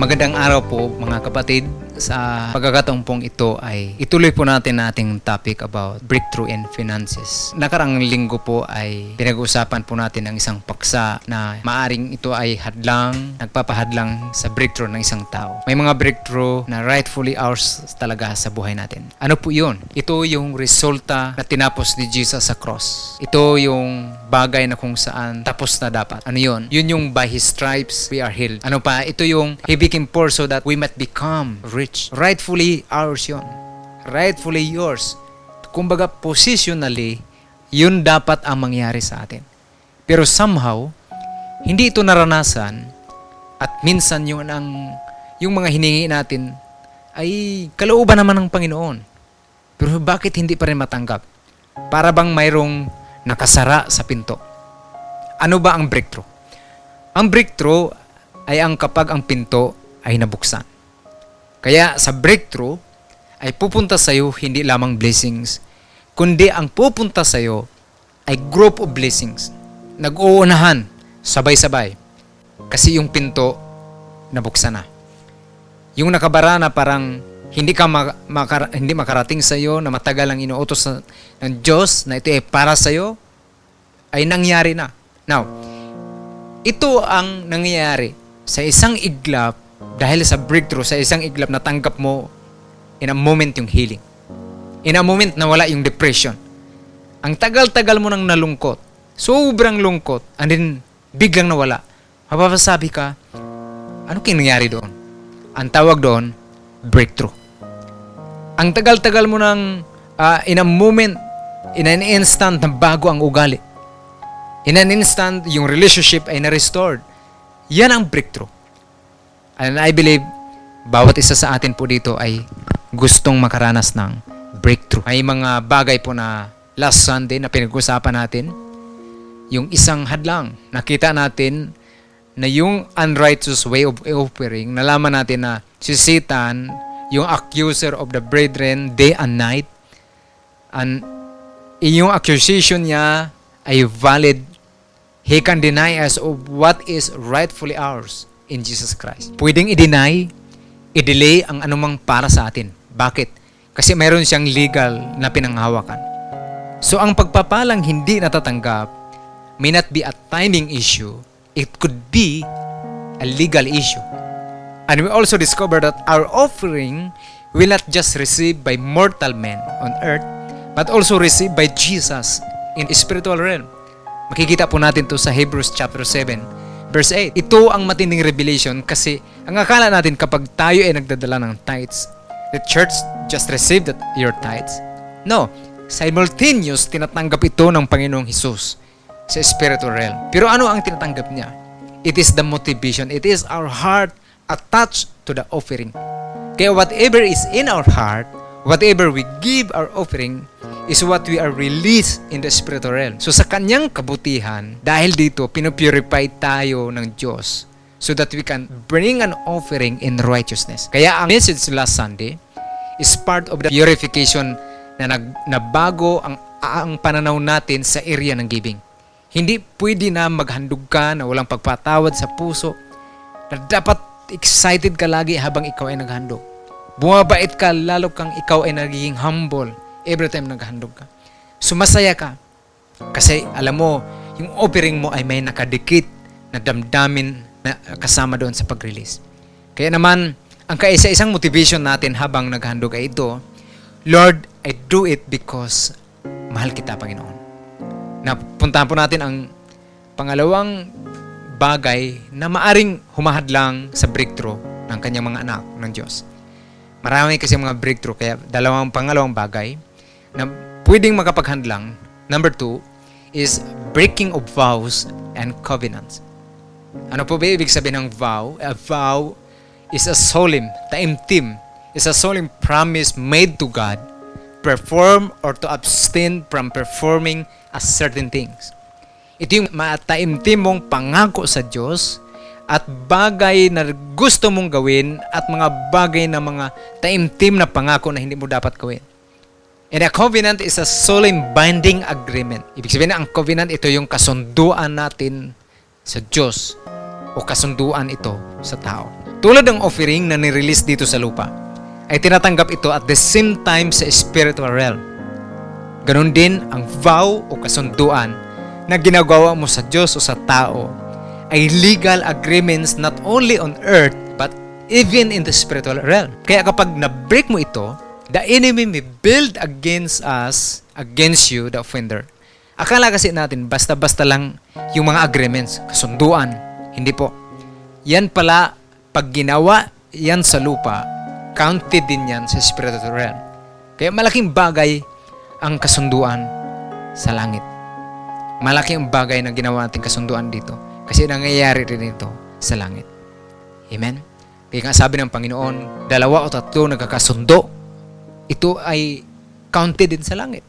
Magandang araw po mga kapatid. Sa pagkakataong pong ito ay ituloy po natin nating topic about breakthrough in finances. Nakarang linggo po ay pinag-uusapan po natin ang isang paksa na maaring ito ay hadlang, nagpapahadlang sa breakthrough ng isang tao. May mga breakthrough na rightfully ours talaga sa buhay natin. Ano po yun? Ito yung resulta na tinapos ni Jesus sa cross. Ito yung bagay na kung saan tapos na dapat. Ano yun? Yun yung by His stripes we are healed. Ano pa? Ito yung He became poor so that we might become rich. Rightfully ours yun. Rightfully yours. Kumbaga, positionally, yun dapat ang mangyari sa atin. Pero somehow, hindi ito naranasan at minsan yung, ang, yung mga hiningi natin ay kalooban naman ng Panginoon. Pero bakit hindi pa rin matanggap? Para bang mayroong nakasara sa pinto. Ano ba ang breakthrough? Ang breakthrough ay ang kapag ang pinto ay nabuksan. Kaya sa breakthrough ay pupunta sa iyo hindi lamang blessings, kundi ang pupunta sa iyo ay group of blessings. Nag-uunahan, sabay-sabay. Kasi yung pinto nabuksan na. Yung nakabara na parang hindi ka makara- hindi makarating sa iyo na matagal ang inuutos ng Diyos na ito ay para sa iyo ay nangyari na. Now, ito ang nangyayari sa isang iglap dahil sa breakthrough, sa isang iglap na tanggap mo in a moment yung healing. In a moment na wala yung depression. Ang tagal-tagal mo nang nalungkot. Sobrang lungkot. And then, biglang nawala. Mapapasabi ka, ano kaya nangyari doon? Ang tawag doon, breakthrough. Ang tagal-tagal mo nang ah, in a moment, in an instant na bago ang ugali. In an instant, yung relationship ay na-restored. Yan ang breakthrough. And I believe, bawat isa sa atin po dito ay gustong makaranas ng breakthrough. May mga bagay po na last Sunday na pinag-usapan natin. Yung isang hadlang. Nakita natin na yung unrighteous way of offering, nalaman natin na si Satan, yung accuser of the brethren, day and night, and yung accusation niya ay valid. He can deny us of what is rightfully ours in Jesus Christ. Pwedeng i-deny, i-delay ang anumang para sa atin. Bakit? Kasi mayroon siyang legal na pinanghawakan. So ang pagpapalang hindi natatanggap may not be a timing issue. It could be a legal issue. And we also discover that our offering will not just received by mortal men on earth, but also received by Jesus in spiritual realm. Makikita po natin to sa Hebrews chapter 7, verse 8. Ito ang matinding revelation kasi ang akala natin kapag tayo ay nagdadala ng tithes, the church just received your tithes. No, simultaneous tinatanggap ito ng Panginoong Hesus sa spiritual realm. Pero ano ang tinatanggap niya? It is the motivation. It is our heart attached to the offering. Kaya whatever is in our heart, whatever we give our offering, is what we are released in the spiritual realm. So sa kanyang kabutihan, dahil dito, pinupurify tayo ng Diyos so that we can bring an offering in righteousness. Kaya ang message last Sunday is part of the purification na, nag, na bago ang, ang pananaw natin sa area ng giving. Hindi pwede na maghandog ka na walang pagpatawad sa puso na dapat excited ka lagi habang ikaw ay naghandog. Bumabait ka lalo kang ikaw ay nagiging humble every time naghandog ka. Sumasaya ka. Kasi alam mo, yung offering mo ay may nakadikit na damdamin na kasama doon sa pag-release. Kaya naman, ang kaisa-isang motivation natin habang naghandog ay ito, Lord, I do it because mahal kita, Panginoon. Napuntahan po natin ang pangalawang bagay na maaring humahadlang sa breakthrough ng kanyang mga anak ng Diyos. Marami kasi mga breakthrough, kaya dalawang pangalawang bagay na pwedeng makapaghandlang. Number two is breaking of vows and covenants. Ano po ba ibig sabihin ng vow? A vow is a solemn, taimtim, is a solemn promise made to God, perform or to abstain from performing a certain things. Ito yung mataimtim mong pangako sa Diyos at bagay na gusto mong gawin at mga bagay na mga taimtim na pangako na hindi mo dapat gawin. And a covenant is a solemn binding agreement. Ibig sabihin na ang covenant, ito yung kasunduan natin sa Diyos o kasunduan ito sa tao. tulad ng offering na nirelease dito sa lupa, ay tinatanggap ito at the same time sa spiritual realm. Ganon din ang vow o kasunduan na ginagawa mo sa Diyos o sa tao ay legal agreements not only on earth but even in the spiritual realm. Kaya kapag na-break mo ito, the enemy may build against us, against you, the offender. Akala kasi natin basta-basta lang yung mga agreements, kasunduan. Hindi po. Yan pala pag ginawa yan sa lupa, counted din yan sa spiritual realm. Kaya malaking bagay ang kasunduan sa langit. Malaki ang bagay na ginawa natin kasunduan dito. Kasi nangyayari rin ito sa langit. Amen? Kaya nga sabi ng Panginoon, dalawa o tatlo nagkakasundo, ito ay counted din sa langit.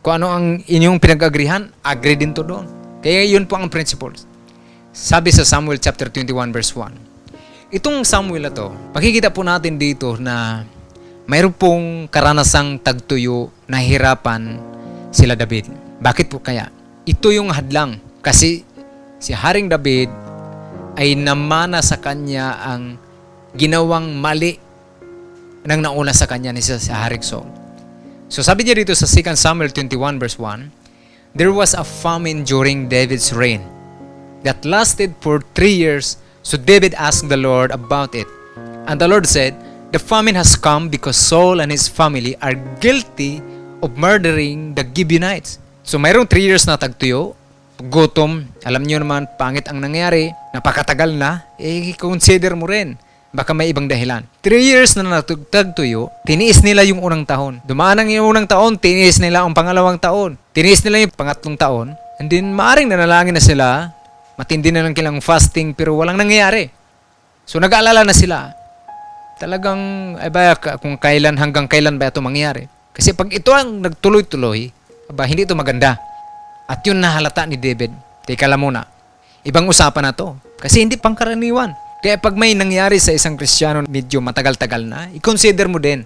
Kung ano ang inyong pinag-agrihan, agree din to doon. Kaya yun po ang principles. Sabi sa Samuel chapter 21 verse 1, Itong Samuel na to, makikita po natin dito na mayroon pong karanasang tagtuyo na hirapan sila David. Bakit po kaya? Ito yung hadlang. Kasi si Haring David ay namana sa kanya ang ginawang mali nang nauna sa kanya ni sa Haring Saul. So sabi niya dito sa 2 Samuel 21 verse 1, There was a famine during David's reign that lasted for three years So David asked the Lord about it. And the Lord said, The famine has come because Saul and his family are guilty of murdering the Gibeonites. So mayroong 3 years na tagtuyo, gutom, alam niyo naman, pangit ang nangyari, napakatagal na, eh, consider mo rin. Baka may ibang dahilan. 3 years na natagtuyo, tiniis nila yung unang taon. Dumaan ang unang taon, tiniis nila ang pangalawang taon. Tiniis nila yung pangatlong taon. And then, maaring nanalangin na sila Matindi na lang kilang fasting pero walang nangyayari. So nag-aalala na sila. Talagang, ay ba, kung kailan, hanggang kailan ba ito mangyari? Kasi pag ito ang nagtuloy-tuloy, aba, hindi ito maganda. At yun nahalata ni David. Teka lang muna. Ibang usapan na to. Kasi hindi pangkaraniwan. Kaya pag may nangyari sa isang Kristiyano medyo matagal-tagal na, i-consider mo din.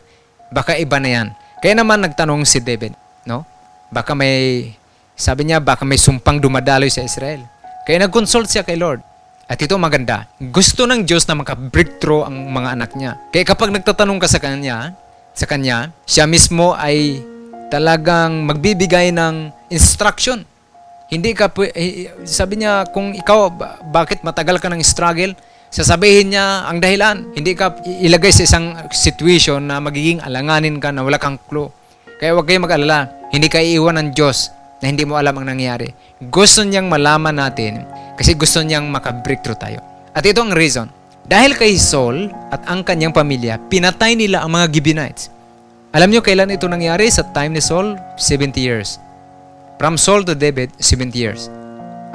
Baka iba na yan. Kaya naman nagtanong si David, no? Baka may, sabi niya, baka may sumpang dumadaloy sa Israel. Kaya nag-consult siya kay Lord. At ito maganda. Gusto ng Diyos na maka-breakthrough ang mga anak niya. Kaya kapag nagtatanong ka sa kanya, sa kanya, siya mismo ay talagang magbibigay ng instruction. Hindi ka, eh, sabi niya, kung ikaw, bakit matagal ka ng struggle, sasabihin niya ang dahilan. Hindi ka ilagay sa isang situation na magiging alanganin ka na wala kang clue. Kaya huwag kayong mag-alala. Hindi ka iiwan ng Diyos na hindi mo alam ang nangyari. Gusto niyang malaman natin kasi gusto niyang maka-breakthrough tayo. At ito ang reason. Dahil kay Saul at ang kanyang pamilya, pinatay nila ang mga Gibeonites. Alam niyo kailan ito nangyari sa time ni Saul? 70 years. From Saul to David, 70 years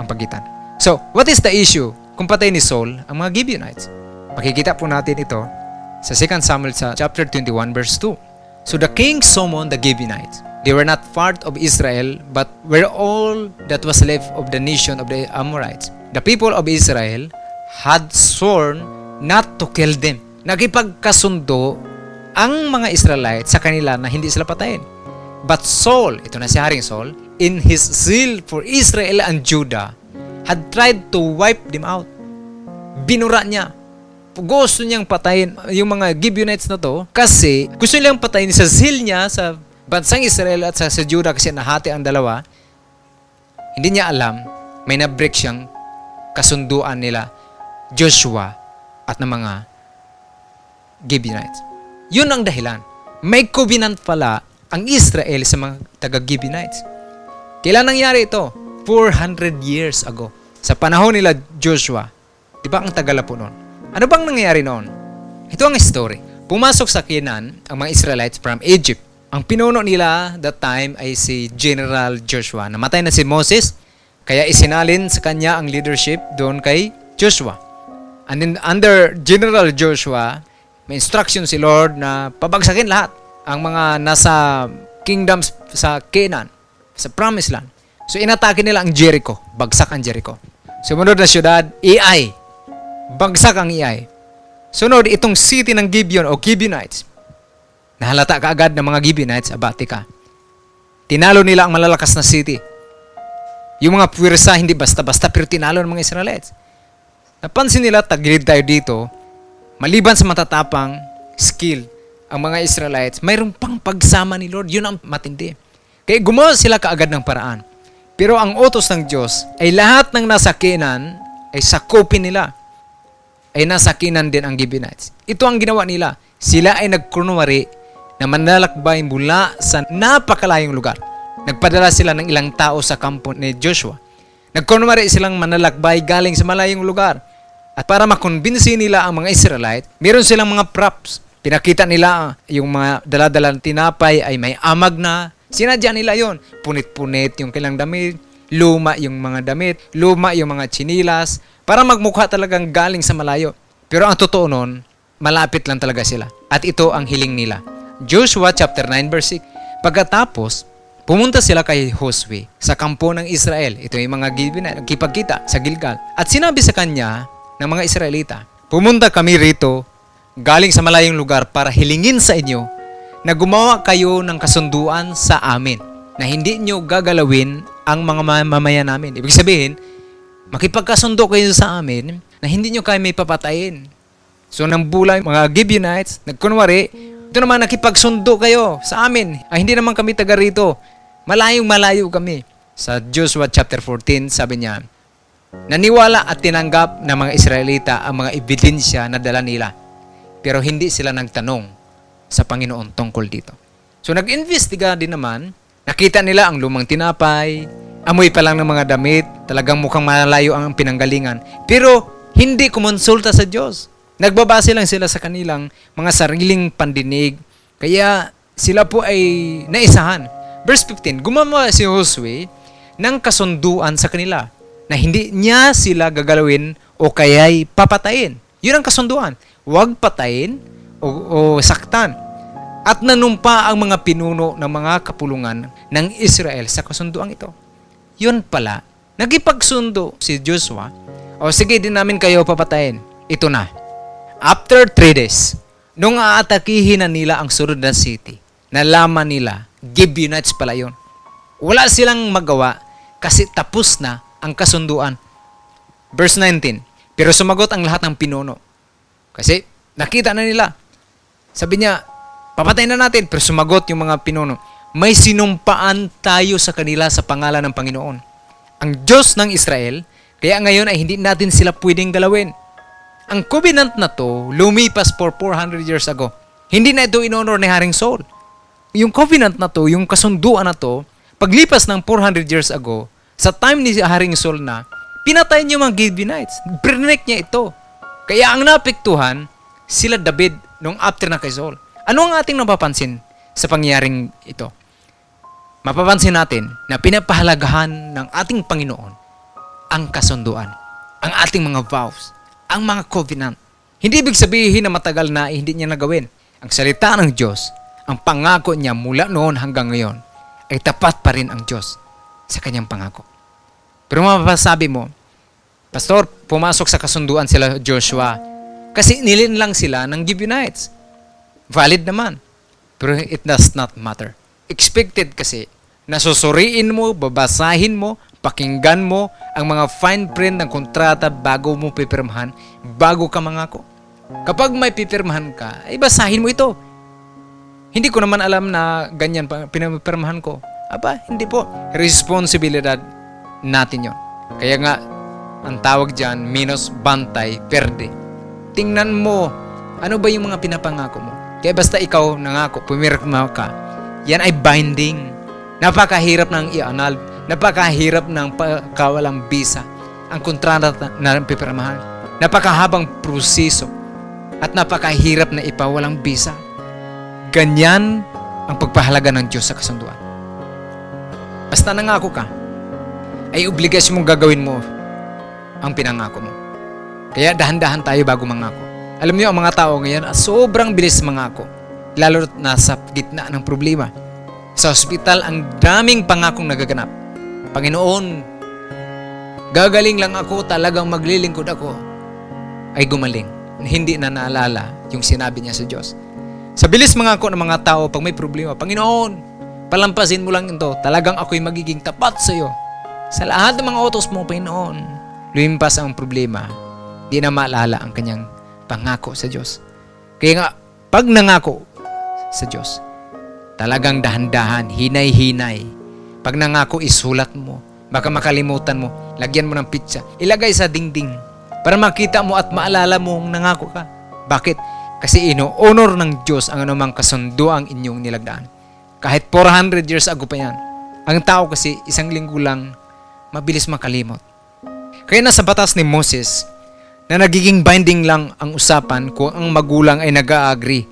ang pagitan. So, what is the issue kung patay ni Saul ang mga Gibeonites? Makikita po natin ito sa 2 Samuel sa chapter 21 verse 2. So the king summoned the Gibeonites They were not part of Israel, but were all that was left of the nation of the Amorites. The people of Israel had sworn not to kill them. Nagipagkasundo ang mga Israelites sa kanila na hindi sila patayin. But Saul, ito na si Haring Saul, in his zeal for Israel and Judah, had tried to wipe them out. Binura niya. Gusto niyang patayin yung mga Gibeonites na to kasi gusto niyang patayin sa zeal niya sa bansang Israel at sa, sa Judah kasi nahati ang dalawa, hindi niya alam, may na-break siyang kasunduan nila Joshua at ng mga Gibeonites. Yun ang dahilan. May covenant pala ang Israel sa mga taga-Gibeonites. Kailan nangyari ito? 400 years ago. Sa panahon nila Joshua. Di ba ang tagal po noon? Ano bang nangyari noon? Ito ang story. Pumasok sa Canaan ang mga Israelites from Egypt ang pinuno nila that time ay si General Joshua. Namatay na si Moses, kaya isinalin sa kanya ang leadership doon kay Joshua. And then under General Joshua, may instruction si Lord na pabagsakin lahat ang mga nasa kingdoms sa Canaan, sa Promised Land. So inatake nila ang Jericho, bagsak ang Jericho. Sumunod na syudad, Ai. Bagsak ang Ai. Sunod itong city ng Gibeon o Gibeonites. Nahalata ka agad ng mga Gibeonites, abati ka. Tinalo nila ang malalakas na city. Yung mga puwersa, hindi basta-basta, pero tinalo ng mga Israelites. Napansin nila, tagilid tayo dito, Maliban sa matatapang skill, ang mga Israelites, mayroong pang pagsama ni Lord. Yun ang matindi. Kaya gumawa sila kaagad ng paraan. Pero ang utos ng Diyos ay lahat ng nasakinan ay sakupin nila. Ay nasakinan din ang Gibeonites. Ito ang ginawa nila. Sila ay nagkunwari na manlalakbay mula sa napakalayong lugar. Nagpadala sila ng ilang tao sa kampo ni Joshua. Nagkunwari silang manlalakbay galing sa malayong lugar. At para makonbinsi nila ang mga Israelite, meron silang mga props. Pinakita nila yung mga daladala ng tinapay ay may amag na. Sinadya nila yon Punit-punit yung kailang damit, luma yung mga damit, luma yung mga chinilas, para magmukha talagang galing sa malayo. Pero ang totoo nun, malapit lang talaga sila. At ito ang hiling nila. Joshua chapter 9 verse 6. Pagkatapos, pumunta sila kay Josue sa kampo ng Israel. Ito yung mga nagkipagkita sa Gilgal. At sinabi sa kanya ng mga Israelita, Pumunta kami rito galing sa malayong lugar para hilingin sa inyo na gumawa kayo ng kasunduan sa amin na hindi nyo gagalawin ang mga mamaya namin. Ibig sabihin, makipagkasundo kayo sa amin na hindi nyo may papatayin. So nang bulay mga Gibeonites, nagkunwari, ito naman nakipagsundo kayo sa amin. Ay hindi naman kami taga rito. Malayong malayo kami. Sa Joshua chapter 14, sabi niya, Naniwala at tinanggap ng mga Israelita ang mga ebidensya na dala nila. Pero hindi sila nagtanong sa Panginoon tungkol dito. So nag-investiga din naman, nakita nila ang lumang tinapay, amoy pa lang ng mga damit, talagang mukhang malayo ang pinanggalingan. Pero hindi kumonsulta sa Diyos. Nagbabase lang sila sa kanilang mga sariling pandinig. Kaya sila po ay naisahan. Verse 15, gumawa si Josue ng kasunduan sa kanila na hindi niya sila gagalawin o kaya'y papatayin. Yun ang kasunduan. Huwag patayin o, o saktan. At nanumpa ang mga pinuno ng mga kapulungan ng Israel sa kasunduan ito. Yun pala, nagipagsundo si Joshua, o sige din namin kayo papatayin. Ito na. After three days, nung aatakihin na nila ang sunod na city, nalaman nila, Gibeonites pala yun. Wala silang magawa kasi tapos na ang kasunduan. Verse 19, Pero sumagot ang lahat ng pinuno. Kasi nakita na nila. Sabi niya, papatay na natin. Pero sumagot yung mga pinuno, may sinumpaan tayo sa kanila sa pangalan ng Panginoon. Ang Diyos ng Israel, kaya ngayon ay hindi natin sila pwedeng galawin. Ang covenant na to, lumipas for 400 years ago. Hindi na ito in-honor ni Haring Saul. Yung covenant na to, yung kasunduan na to, paglipas ng 400 years ago, sa time ni Haring Saul na, pinatay niya mga Gibeonites. Brinek niya ito. Kaya ang napiktuhan, sila David nung after na kay Saul. Ano ang ating napapansin sa pangyaring ito? Mapapansin natin na pinapahalagahan ng ating Panginoon ang kasunduan, ang ating mga vows, ang mga covenant. Hindi ibig sabihin na matagal na hindi niya nagawin. Ang salita ng Diyos, ang pangako niya mula noon hanggang ngayon, ay tapat pa rin ang Diyos sa kanyang pangako. Pero mapapasabi mo, Pastor, pumasok sa kasunduan sila Joshua kasi nilin lang sila ng Gibeonites. Valid naman. Pero it does not matter. Expected kasi na susuriin mo, babasahin mo, pakinggan mo ang mga fine print ng kontrata bago mo pipirmahan, bago ka mangako. Kapag may pipirmahan ka, ay basahin mo ito. Hindi ko naman alam na ganyan pinapirmahan ko. Aba, hindi po. Responsibilidad natin yon. Kaya nga, ang tawag dyan, minus bantay, perde. Tingnan mo, ano ba yung mga pinapangako mo? Kaya basta ikaw nangako, pumirma ka, yan ay binding. Napakahirap ng i-annul. Napakahirap ng kawalang bisa. Ang kontrata na pipirmahan. Napakahabang proseso. At napakahirap na ipawalang bisa. Ganyan ang pagpahalaga ng Diyos sa kasunduan. Basta nangako ka, ay obligasyon mong gagawin mo ang pinangako mo. Kaya dahan-dahan tayo bago mangako. Alam niyo, ang mga tao ngayon, sobrang bilis mangako. Lalo na sa gitna ng problema. Sa ospital, ang daming pangakong nagaganap. Panginoon, gagaling lang ako, talagang maglilingkod ako. Ay gumaling. Hindi na naalala yung sinabi niya sa Diyos. Sa bilis mangako ng mga tao pag may problema, Panginoon, palampasin mo lang ito. Talagang ako'y magiging tapat sa iyo sa lahat ng mga utos mo, Panginoon, lumimpas ang problema, di na maalala ang kanyang pangako sa Diyos. Kaya nga, pag nangako sa Diyos, talagang dahan-dahan, hinay-hinay. Pag nangako, isulat mo. Baka makalimutan mo, lagyan mo ng pitsa. Ilagay sa dingding para makita mo at maalala mo kung nangako ka. Bakit? Kasi ino-honor ng Diyos ang anumang kasunduang inyong nilagdaan. Kahit 400 years ago pa yan. Ang tao kasi isang linggo lang mabilis makalimot. Kaya nasa batas ni Moses na nagiging binding lang ang usapan kung ang magulang ay nag-agree.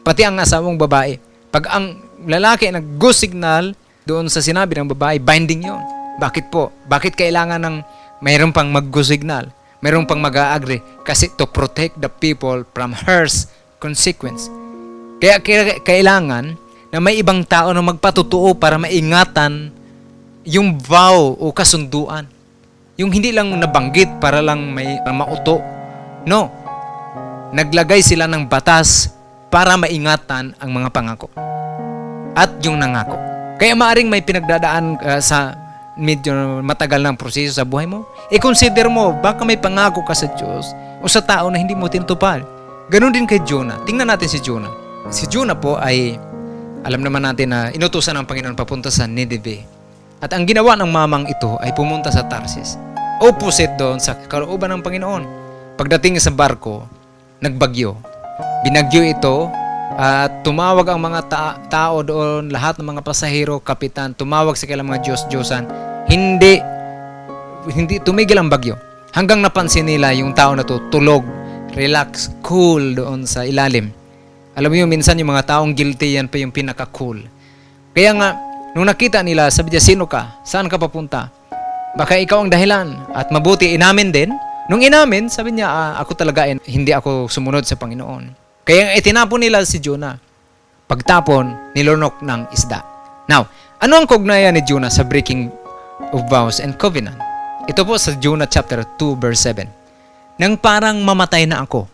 Pati ang asawang babae. Pag ang lalaki nag-go signal doon sa sinabi ng babae, binding yon. Bakit po? Bakit kailangan ng mayroon pang mag-go signal? Mayroon pang mag-agree? Kasi to protect the people from hers consequence. Kaya kailangan na may ibang tao na magpatutuo para maingatan yung vow o kasunduan. Yung hindi lang nabanggit para lang may mauto. No. Naglagay sila ng batas para maingatan ang mga pangako. At yung nangako. Kaya maaring may pinagdadaan uh, sa medyo matagal ng proseso sa buhay mo. I-consider mo, baka may pangako ka sa Diyos o sa tao na hindi mo tinutupad. Ganon din kay Jonah. Tingnan natin si Jonah. Si Jonah po ay, alam naman natin na inutusan ng Panginoon papunta sa Nineveh. At ang ginawa ng mamang ito ay pumunta sa Tarsis. Opposite doon sa kalooban ng Panginoon. Pagdating sa barko, nagbagyo. Binagyo ito at tumawag ang mga ta- tao doon, lahat ng mga pasahero, kapitan, tumawag sa kailang mga Diyos-Diyosan. Hindi, hindi tumigil ang bagyo. Hanggang napansin nila yung tao na to, tulog, relax, cool doon sa ilalim. Alam mo yung minsan yung mga taong guilty yan pa yung pinaka-cool. Kaya nga, nung nakita nila, sabi niya, sino ka? Saan ka papunta? Baka ikaw ang dahilan. At mabuti, inamin din. Nung inamin, sabi niya, ah, ako talaga, hindi ako sumunod sa Panginoon. Kaya itinapon nila si Jonah. Pagtapon, nilunok ng isda. Now, ano ang kugnayan ni Jonah sa breaking of vows and covenant? Ito po sa Jonah chapter 2 verse 7. Nang parang mamatay na ako.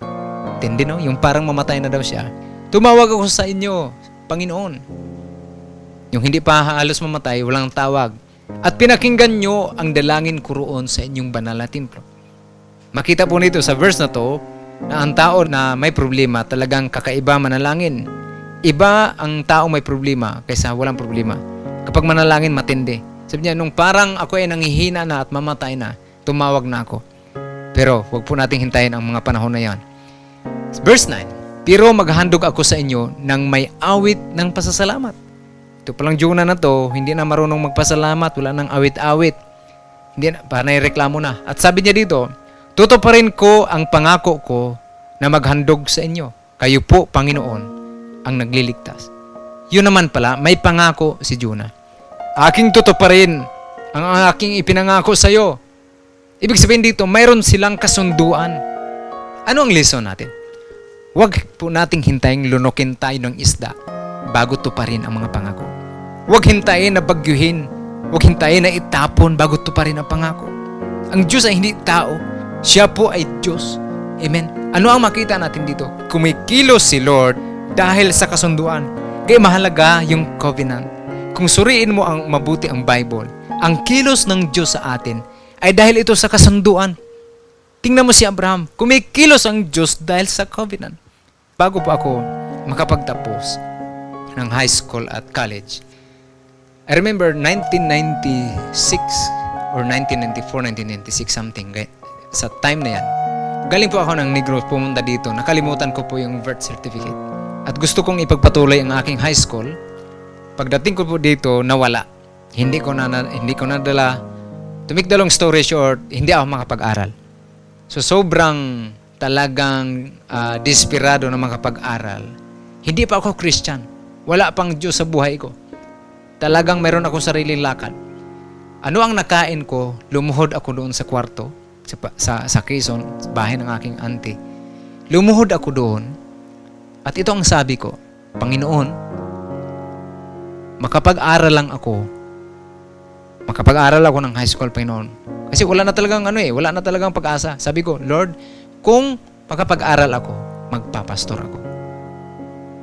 Tindi no? Yung parang mamatay na daw siya. Tumawag ako sa inyo, Panginoon. Yung hindi pa halos mamatay, walang tawag. At pinakinggan nyo ang dalangin ko roon sa inyong banal na templo. Makita po nito sa verse na to, na ang tao na may problema talagang kakaiba manalangin. Iba ang tao may problema kaysa walang problema. Kapag manalangin, matindi. Sabi niya, nung parang ako ay nangihina na at mamatay na, tumawag na ako. Pero wag po nating hintayin ang mga panahon na yan. Verse 9, Pero maghandog ako sa inyo ng may awit ng pasasalamat. Ito palang Jonah na to, hindi na marunong magpasalamat, wala nang awit-awit. Hindi na, panay reklamo na. At sabi niya dito, Tutuparin ko ang pangako ko na maghandog sa inyo. Kayo po, Panginoon, ang nagliligtas. Yun naman pala, may pangako si Jonah. Aking tutuparin ang aking ipinangako sa iyo. Ibig sabihin dito, mayroon silang kasunduan. Ano ang lesson natin? Huwag po nating hintayin lunukin tayo ng isda bago tuparin ang mga pangako. Huwag hintayin na bagyuhin. Huwag hintayin na itapon bago tuparin ang pangako. Ang Diyos ay hindi tao. Siya po ay Diyos. Amen. Ano ang makita natin dito? Kumikilos si Lord dahil sa kasunduan. Kaya mahalaga yung covenant. Kung suriin mo ang mabuti ang Bible, ang kilos ng Diyos sa atin ay dahil ito sa kasunduan. Tingnan mo si Abraham, kumikilos ang Diyos dahil sa covenant. Bago po ako makapagtapos ng high school at college, I remember 1996 or 1994, 1996 something sa time na yan. Galing po ako ng Negros pumunta dito. Nakalimutan ko po yung birth certificate. At gusto kong ipagpatuloy ang aking high school. Pagdating ko po dito, nawala. Hindi ko na, hindi ko nadala. To make the long story short, hindi ako makapag-aral. So sobrang talagang uh, desperado na makapag-aral. Hindi pa ako Christian. Wala pang Diyos sa buhay ko. Talagang meron akong sariling lakad. Ano ang nakain ko? Lumuhod ako doon sa kwarto sa, sa, sa Quezon, bahay ng aking auntie. Lumuhod ako doon at ito ang sabi ko, Panginoon, makapag-aral lang ako, makapag-aral ako ng high school, Panginoon. Kasi wala na talagang ano eh, wala na talagang pag-asa. Sabi ko, Lord, kung makapag-aral ako, magpapastor ako.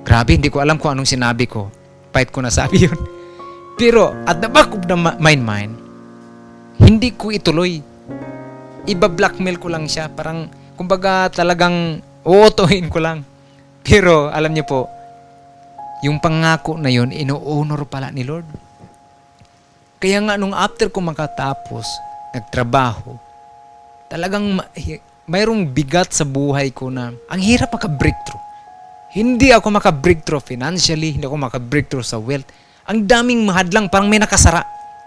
Grabe, hindi ko alam kung anong sinabi ko. Pahit ko nasabi yun. Pero at the back of the mind mind, hindi ko ituloy. Iba-blackmail ko lang siya. Parang, kumbaga talagang Uutuhin ko lang. Pero alam niyo po, yung pangako na yon ino-honor pala ni Lord. Kaya nga nung after ko makatapos, nagtrabaho, talagang ma- mayroong bigat sa buhay ko na ang hirap maka-breakthrough. Hindi ako maka-breakthrough financially, hindi ako maka-breakthrough sa wealth. Ang daming mahadlang, parang may nakasara.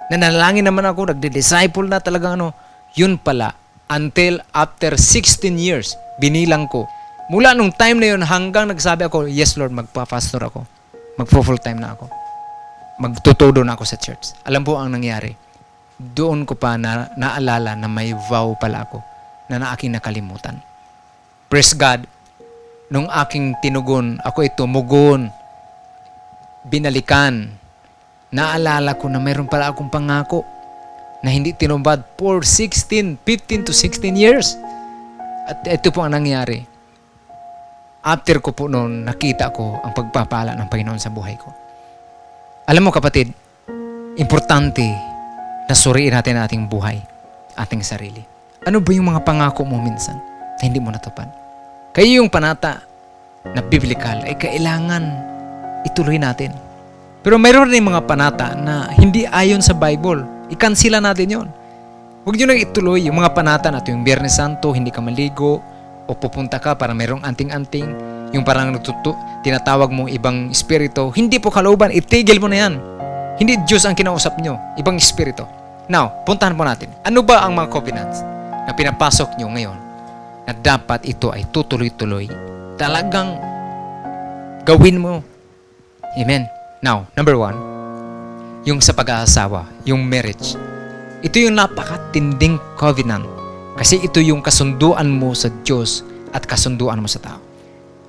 Nanalangin naman ako, nagde-disciple na talagang ano. Yun pala, until after 16 years, binilang ko. Mula nung time na yun hanggang nagsabi ako, yes Lord, magpa-pastor ako. Magpo-full time na ako. Magtutudo na ako sa church. Alam po ang nangyari. Doon ko pa na, naalala na may vow pala ako na na aking nakalimutan. Praise God, nung aking tinugon, ako ito, mugon, binalikan, naalala ko na mayroon pala akong pangako na hindi tinumbad for 16, 15 to 16 years. At ito po ang nangyari. After ko po noon, nakita ko ang pagpapala ng Panginoon sa buhay ko. Alam mo kapatid, importante na suriin natin ang ating buhay, ating sarili. Ano ba yung mga pangako mo minsan na hindi mo natupad? Kayo yung panata na biblical ay kailangan ituloy natin. Pero mayroon rin mga panata na hindi ayon sa Bible. Ikansila natin yon. Huwag nyo nang ituloy yung mga panata na yung Biyernes Santo, hindi ka maligo, o pupunta ka para mayroong anting-anting, yung parang natutu, tinatawag mong ibang espiritu, hindi po kalooban, itigil mo na yan. Hindi Diyos ang kinausap nyo, ibang espiritu. Now, puntahan po natin. Ano ba ang mga covenants na pinapasok nyo ngayon na dapat ito ay tutuloy-tuloy? Talagang gawin mo. Amen. Now, number one, yung sa pag-aasawa, yung marriage. Ito yung napakatinding covenant kasi ito yung kasunduan mo sa Diyos at kasunduan mo sa tao.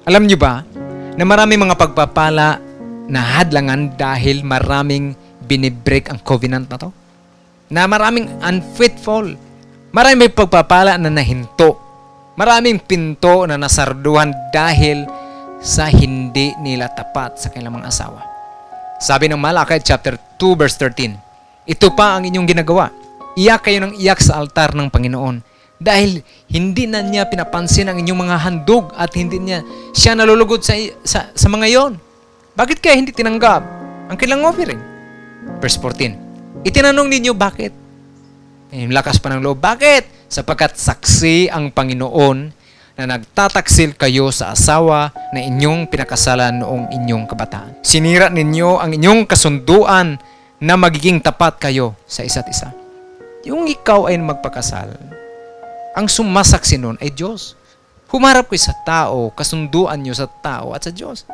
Alam niyo ba na marami mga pagpapala na hadlangan dahil maraming binibreak ang covenant na to? Na maraming unfaithful. Maraming may pagpapala na nahinto. Maraming pinto na nasarduhan dahil sa hindi nila tapat sa kanilang mga asawa. Sabi ng Malakay chapter 2 verse 13, Ito pa ang inyong ginagawa. Iyak kayo ng iyak sa altar ng Panginoon dahil hindi na niya pinapansin ang inyong mga handog at hindi niya siya nalulugod sa, sa, sa mga yon. Bakit kaya hindi tinanggap ang kailang offering? Verse 14, Itinanong ninyo bakit? Eh, lakas pa ng loob. Bakit? Sapagkat saksi ang Panginoon na nagtataksil kayo sa asawa na inyong pinakasalan noong inyong kabataan. Sinira ninyo ang inyong kasunduan na magiging tapat kayo sa isa't isa. Yung ikaw ay magpakasal, ang sumasaksi nun ay Diyos. Humarap ko sa tao, kasunduan nyo sa tao at sa Diyos.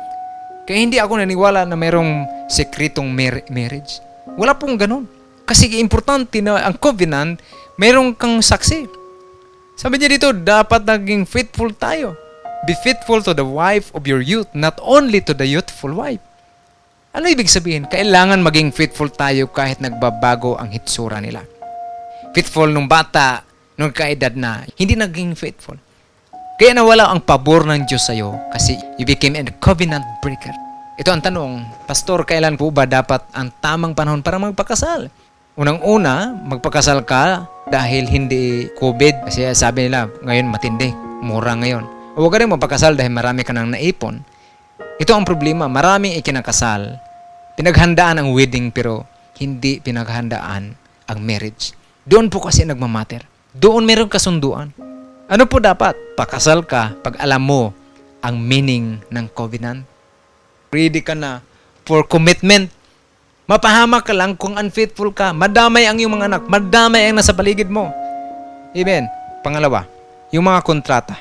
Kaya hindi ako naniwala na mayroong sekretong mar- marriage. Wala pong ganun. Kasi importante na ang covenant, mayroong kang saksi. Sabi niya dito, dapat naging faithful tayo. Be faithful to the wife of your youth, not only to the youthful wife. Ano ibig sabihin? Kailangan maging faithful tayo kahit nagbabago ang hitsura nila. Faithful nung bata, nung kaedad na, hindi naging faithful. Kaya nawala ang pabor ng Diyos sa'yo kasi you became a covenant breaker. Ito ang tanong, Pastor, kailan po ba dapat ang tamang panahon para magpakasal? Unang-una, magpakasal ka dahil hindi COVID. Kasi sabi nila, ngayon matindi, mura ngayon. Huwag ka rin magpakasal dahil marami ka nang naipon. Ito ang problema, maraming ikinakasal. Pinaghandaan ang wedding pero hindi pinaghandaan ang marriage. Doon po kasi nagmamatter. Doon meron kasunduan. Ano po dapat? Pakasal ka pag alam mo ang meaning ng covenant. Ready ka na for commitment. Mapahamak ka lang kung unfaithful ka. Madamay ang iyong mga anak. Madamay ang nasa paligid mo. Amen. Pangalawa, yung mga kontrata.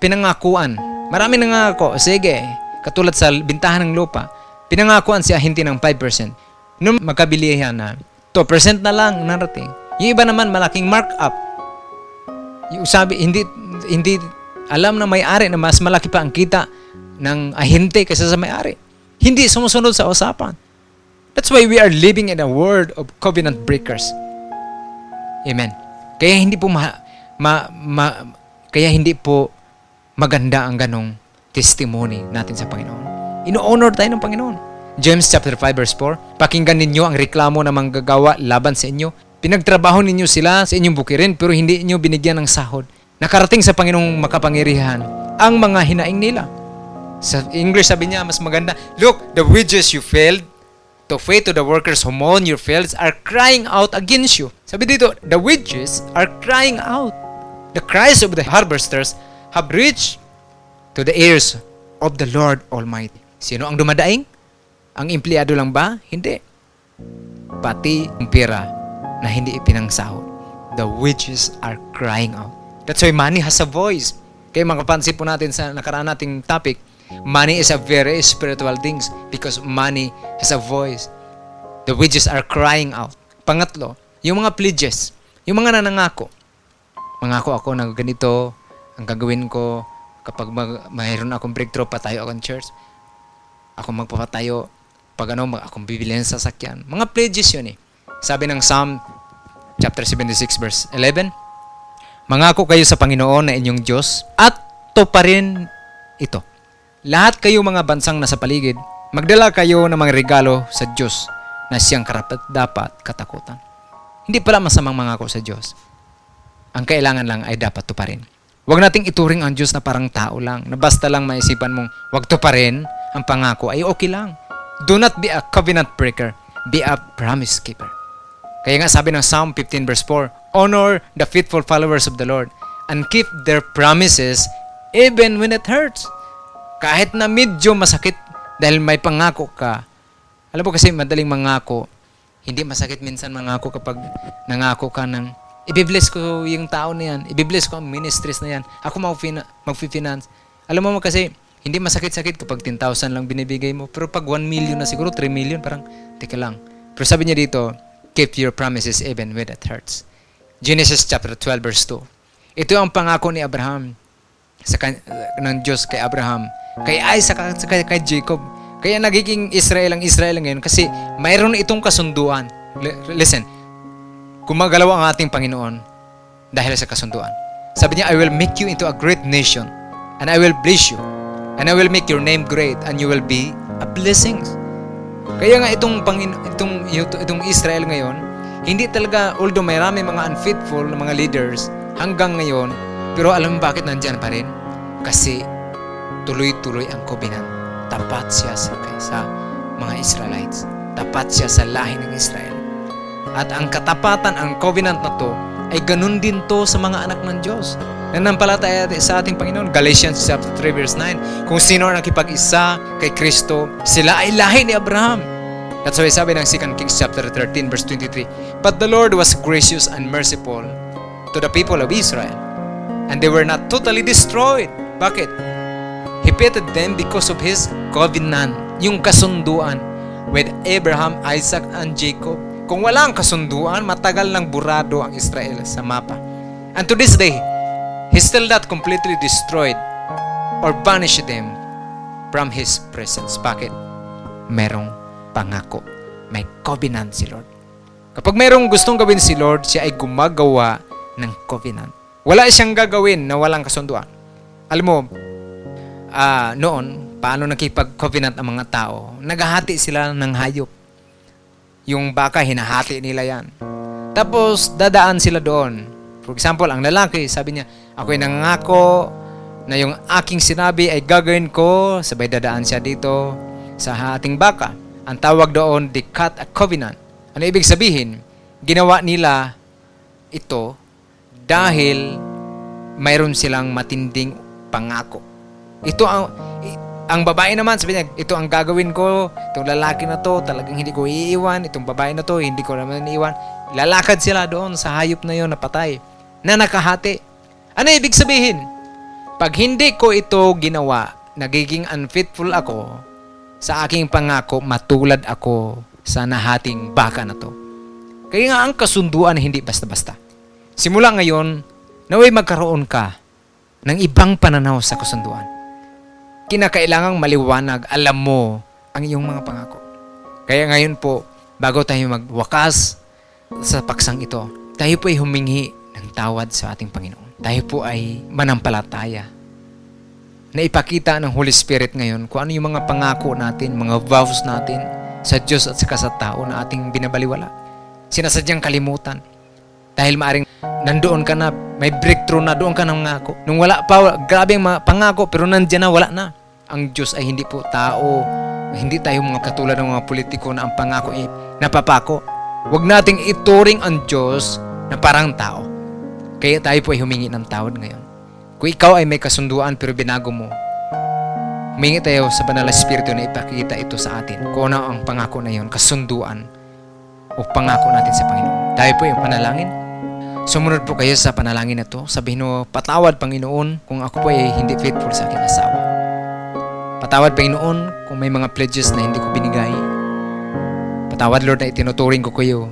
Pinangakuan. Marami nangako. Sige, katulad sa bintahan ng lupa, pinangakuan siya hindi ng 5%. Nung magkabilihan na, 2% na lang narating. Yung iba naman malaking markup. Yung sabi, hindi, hindi alam na may-ari na mas malaki pa ang kita ng ahente kaysa sa may-ari. Hindi sumusunod sa usapan. That's why we are living in a world of covenant breakers. Amen. Kaya hindi po ma, ma, ma kaya hindi po maganda ang ganong testimony natin sa Panginoon. Ino-honor tayo ng Panginoon. James chapter 5 verse 4, Pakinggan ninyo ang reklamo ng manggagawa laban sa inyo. Pinagtrabaho ninyo sila sa inyong bukirin pero hindi inyo binigyan ng sahod. nakarating sa Panginoong makapangyarihan ang mga hinaing nila. Sa English sabi niya, mas maganda, Look, the wages you failed to pay to the workers who mourn your fields are crying out against you. Sabi dito, the wages are crying out. The cries of the harvesters have reached to the ears of the Lord Almighty. Sino ang dumadaing? Ang empleyado lang ba? Hindi. Pati ang pera na hindi ipinangsahod. The wages are crying out. That's why money has a voice. Kaya makapansin po natin sa nakaraan nating topic, money is a very spiritual things because money has a voice. The wages are crying out. Pangatlo, yung mga pledges, yung mga nanangako. Mangako ako na ganito, ang gagawin ko kapag mag, mayroon akong breakthrough, patayo akong church. Ako magpapatayo. Pag ano, mag, akong bibili ng sasakyan. Mga pledges yun eh. Sabi ng Psalm chapter 76 verse 11, Mangako kayo sa Panginoon na inyong Diyos at to pa rin ito. Lahat kayo mga bansang nasa paligid, magdala kayo ng mga regalo sa Diyos na siyang karapat dapat katakutan. Hindi pala masamang mangako sa Diyos. Ang kailangan lang ay dapat to pa rin. Huwag nating ituring ang Diyos na parang tao lang, na basta lang maisipan mong wag to pa rin ang pangako ay okay lang. Do not be a covenant breaker, be a promise keeper. Kaya nga sabi ng Psalm 15 verse 4, Honor the faithful followers of the Lord and keep their promises even when it hurts. Kahit na medyo masakit dahil may pangako ka. Alam mo kasi madaling mangako, hindi masakit minsan mangako kapag nangako ka ng ibibless ko yung tao na yan, ibibless ko ang ministries na yan, ako mag-finance. Alam mo mo kasi, hindi masakit-sakit kapag 10,000 lang binibigay mo. Pero pag 1 million na siguro, 3 million, parang, teka lang. Pero sabi niya dito, keep your promises even when it hurts. Genesis chapter 12 verse 2. Ito ang pangako ni Abraham sa kan- ng Diyos kay Abraham, kay Isaac at kay, kay Jacob. Kaya nagiging Israel ang Israel ngayon kasi mayroon itong kasunduan. L- listen, gumagalaw ang ating Panginoon dahil sa kasunduan. Sabi niya, I will make you into a great nation and I will bless you and I will make your name great and you will be a blessing. Kaya nga itong, Pangin itong, itong Israel ngayon, hindi talaga, although may rami mga unfaithful na mga leaders hanggang ngayon, pero alam mo bakit nandyan pa rin? Kasi tuloy-tuloy ang covenant. Tapat siya sa, sa mga Israelites. Tapat siya sa lahi ng Israel. At ang katapatan, ang covenant na to, ay ganun din to sa mga anak ng Diyos. Nanampalataya sa ating Panginoon. Galatians chapter 3 verse 9. Kung sino ang nakipag-isa kay Kristo, sila ay lahi ni Abraham. That's why sabi ng 2 Kings chapter 13 verse 23. But the Lord was gracious and merciful to the people of Israel. And they were not totally destroyed. Bakit? He pitied them because of His covenant. Yung kasunduan with Abraham, Isaac, and Jacob. Kung wala ang kasunduan, matagal nang burado ang Israel sa mapa. And to this day, He still not completely destroyed or banished them from His presence. Bakit? Merong pangako. May covenant si Lord. Kapag merong gustong gawin si Lord, siya ay gumagawa ng covenant. Wala siyang gagawin na walang kasunduan. Alam mo, uh, noon, paano nakipag-covenant ang mga tao? Naghahati sila ng hayop. Yung baka, hinahati nila yan. Tapos, dadaan sila doon. For example, ang lalaki, sabi niya, ako'y nangako na yung aking sinabi ay gagawin ko, sabay dadaan siya dito sa ating baka. Ang tawag doon, they cut a covenant. Ano ibig sabihin? Ginawa nila ito dahil mayroon silang matinding pangako. Ito ang ang babae naman, sabi niya, ito ang gagawin ko, itong lalaki na to, talagang hindi ko iiwan, itong babae na to, hindi ko naman iiwan. Lalakad sila doon sa hayop na yon na patay, na nakahati. Ano ibig sabihin? Pag hindi ko ito ginawa, nagiging unfaithful ako sa aking pangako, matulad ako sa nahating baka na to. Kaya nga ang kasunduan hindi basta-basta. Simula ngayon, naway magkaroon ka ng ibang pananaw sa kasunduan kinakailangang maliwanag, alam mo ang iyong mga pangako. Kaya ngayon po, bago tayo magwakas sa paksang ito, tayo po ay humingi ng tawad sa ating Panginoon. Tayo po ay manampalataya na ipakita ng Holy Spirit ngayon kung ano yung mga pangako natin, mga vows natin sa Diyos at sa tao na ating binabaliwala. Sinasadyang kalimutan. Dahil maaring nandoon ka na, may breakthrough na, doon ka na mangako. Nung wala pa, grabe mga pangako, pero nandiyan na, wala na. Ang Diyos ay hindi po tao, hindi tayo mga katulad ng mga politiko na ang pangako ay napapako. Huwag nating ituring ang Diyos na parang tao. Kaya tayo po ay humingi ng tawad ngayon. Kung ikaw ay may kasunduan pero binago mo, humingi tayo sa banal na espiritu na ipakita ito sa atin. Kung ano ang pangako na yon, kasunduan o pangako natin sa Panginoon. Tayo po yung panalangin. Sumunod po kayo sa panalangin na to. Sabihin mo, patawad Panginoon kung ako po ay hindi faithful sa aking asawa. Patawad Panginoon kung may mga pledges na hindi ko binigay. Patawad Lord na itinuturing ko kayo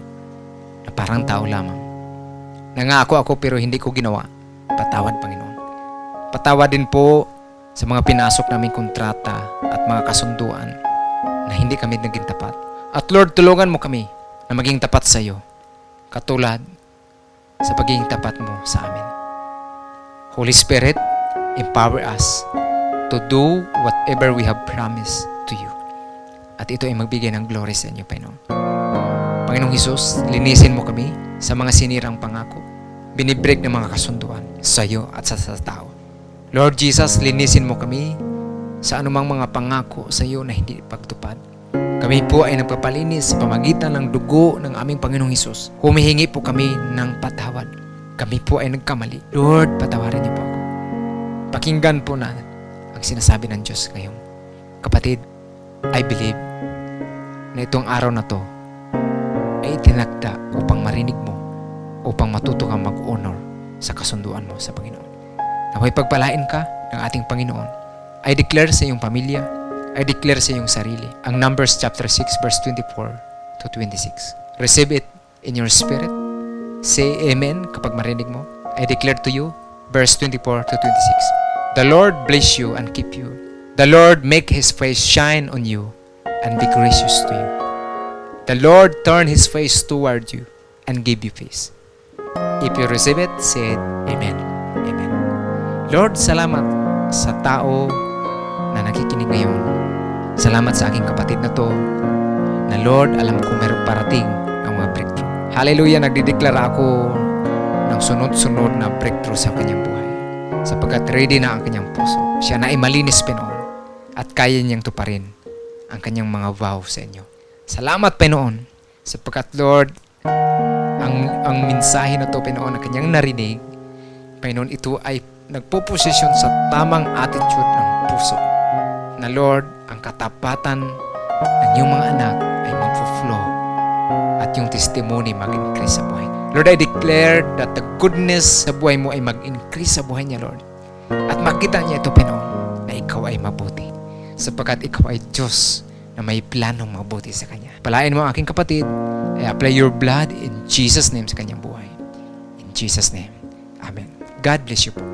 na parang tao lamang. Nangako ako pero hindi ko ginawa. Patawad Panginoon. Patawad din po sa mga pinasok naming kontrata at mga kasunduan na hindi kami naging tapat. At Lord, tulungan mo kami na maging tapat sa iyo. Katulad sa pagiging tapat mo sa amin. Holy Spirit, empower us to do whatever we have promised to you. At ito ay magbigay ng glory sa inyo, Panginoon. Panginoong Hesus, linisin mo kami sa mga sinirang pangako. Binibreak ng mga kasunduan sa iyo at sa, sa tao. Lord Jesus, linisin mo kami sa anumang mga pangako sa iyo na hindi pagtupad. Kami po ay nagpapalinis sa pamagitan ng dugo ng aming Panginoong Hesus. Humihingi po kami ng patawad. Kami po ay nagkamali. Lord, patawarin niyo po ako. Pakinggan po na ang sinasabi ng Diyos ngayong. Kapatid, I believe na itong araw na to ay itinakda upang marinig mo, upang matuto kang mag-honor sa kasunduan mo sa Panginoon. Naway pagpalain ka ng ating Panginoon. I declare sa iyong pamilya, I declare sa iyong sarili. Ang Numbers chapter 6 verse 24 to 26. Receive it in your spirit. Say amen kapag marinig mo. I declare to you verse 24 to 26. The Lord bless you and keep you. The Lord make his face shine on you and be gracious to you. The Lord turn his face toward you and give you peace. If you receive it, say it, Amen. Amen. Lord, salamat sa tao na nakikinig ngayon. Salamat sa aking kapatid na to na Lord, alam ko meron parating ang mga breakthrough. Hallelujah, nagdideklara ako ng sunod-sunod na breakthrough sa kanyang buhay. Sapagkat ready na ang kanyang puso. Siya na ay malinis Pinoon at kaya niyang tuparin ang kanyang mga vow sa inyo. Salamat Pinoon sapagkat Lord, ang, ang mensahe na to Pinoon na kanyang narinig, Pinoon, ito ay nagpo-posisyon sa tamang attitude ng puso na Lord, ang katapatan ng iyong mga anak ay magfo-flow at yung testimony mag-increase sa buhay. Lord, I declare that the goodness sa buhay mo ay mag-increase sa buhay niya, Lord. At makita niya ito, Pinoon, na ikaw ay mabuti. Sapagkat ikaw ay Diyos na may planong mabuti sa Kanya. Palain mo ang aking kapatid. I apply your blood in Jesus' name sa kanyang buhay. In Jesus' name. Amen. God bless you po.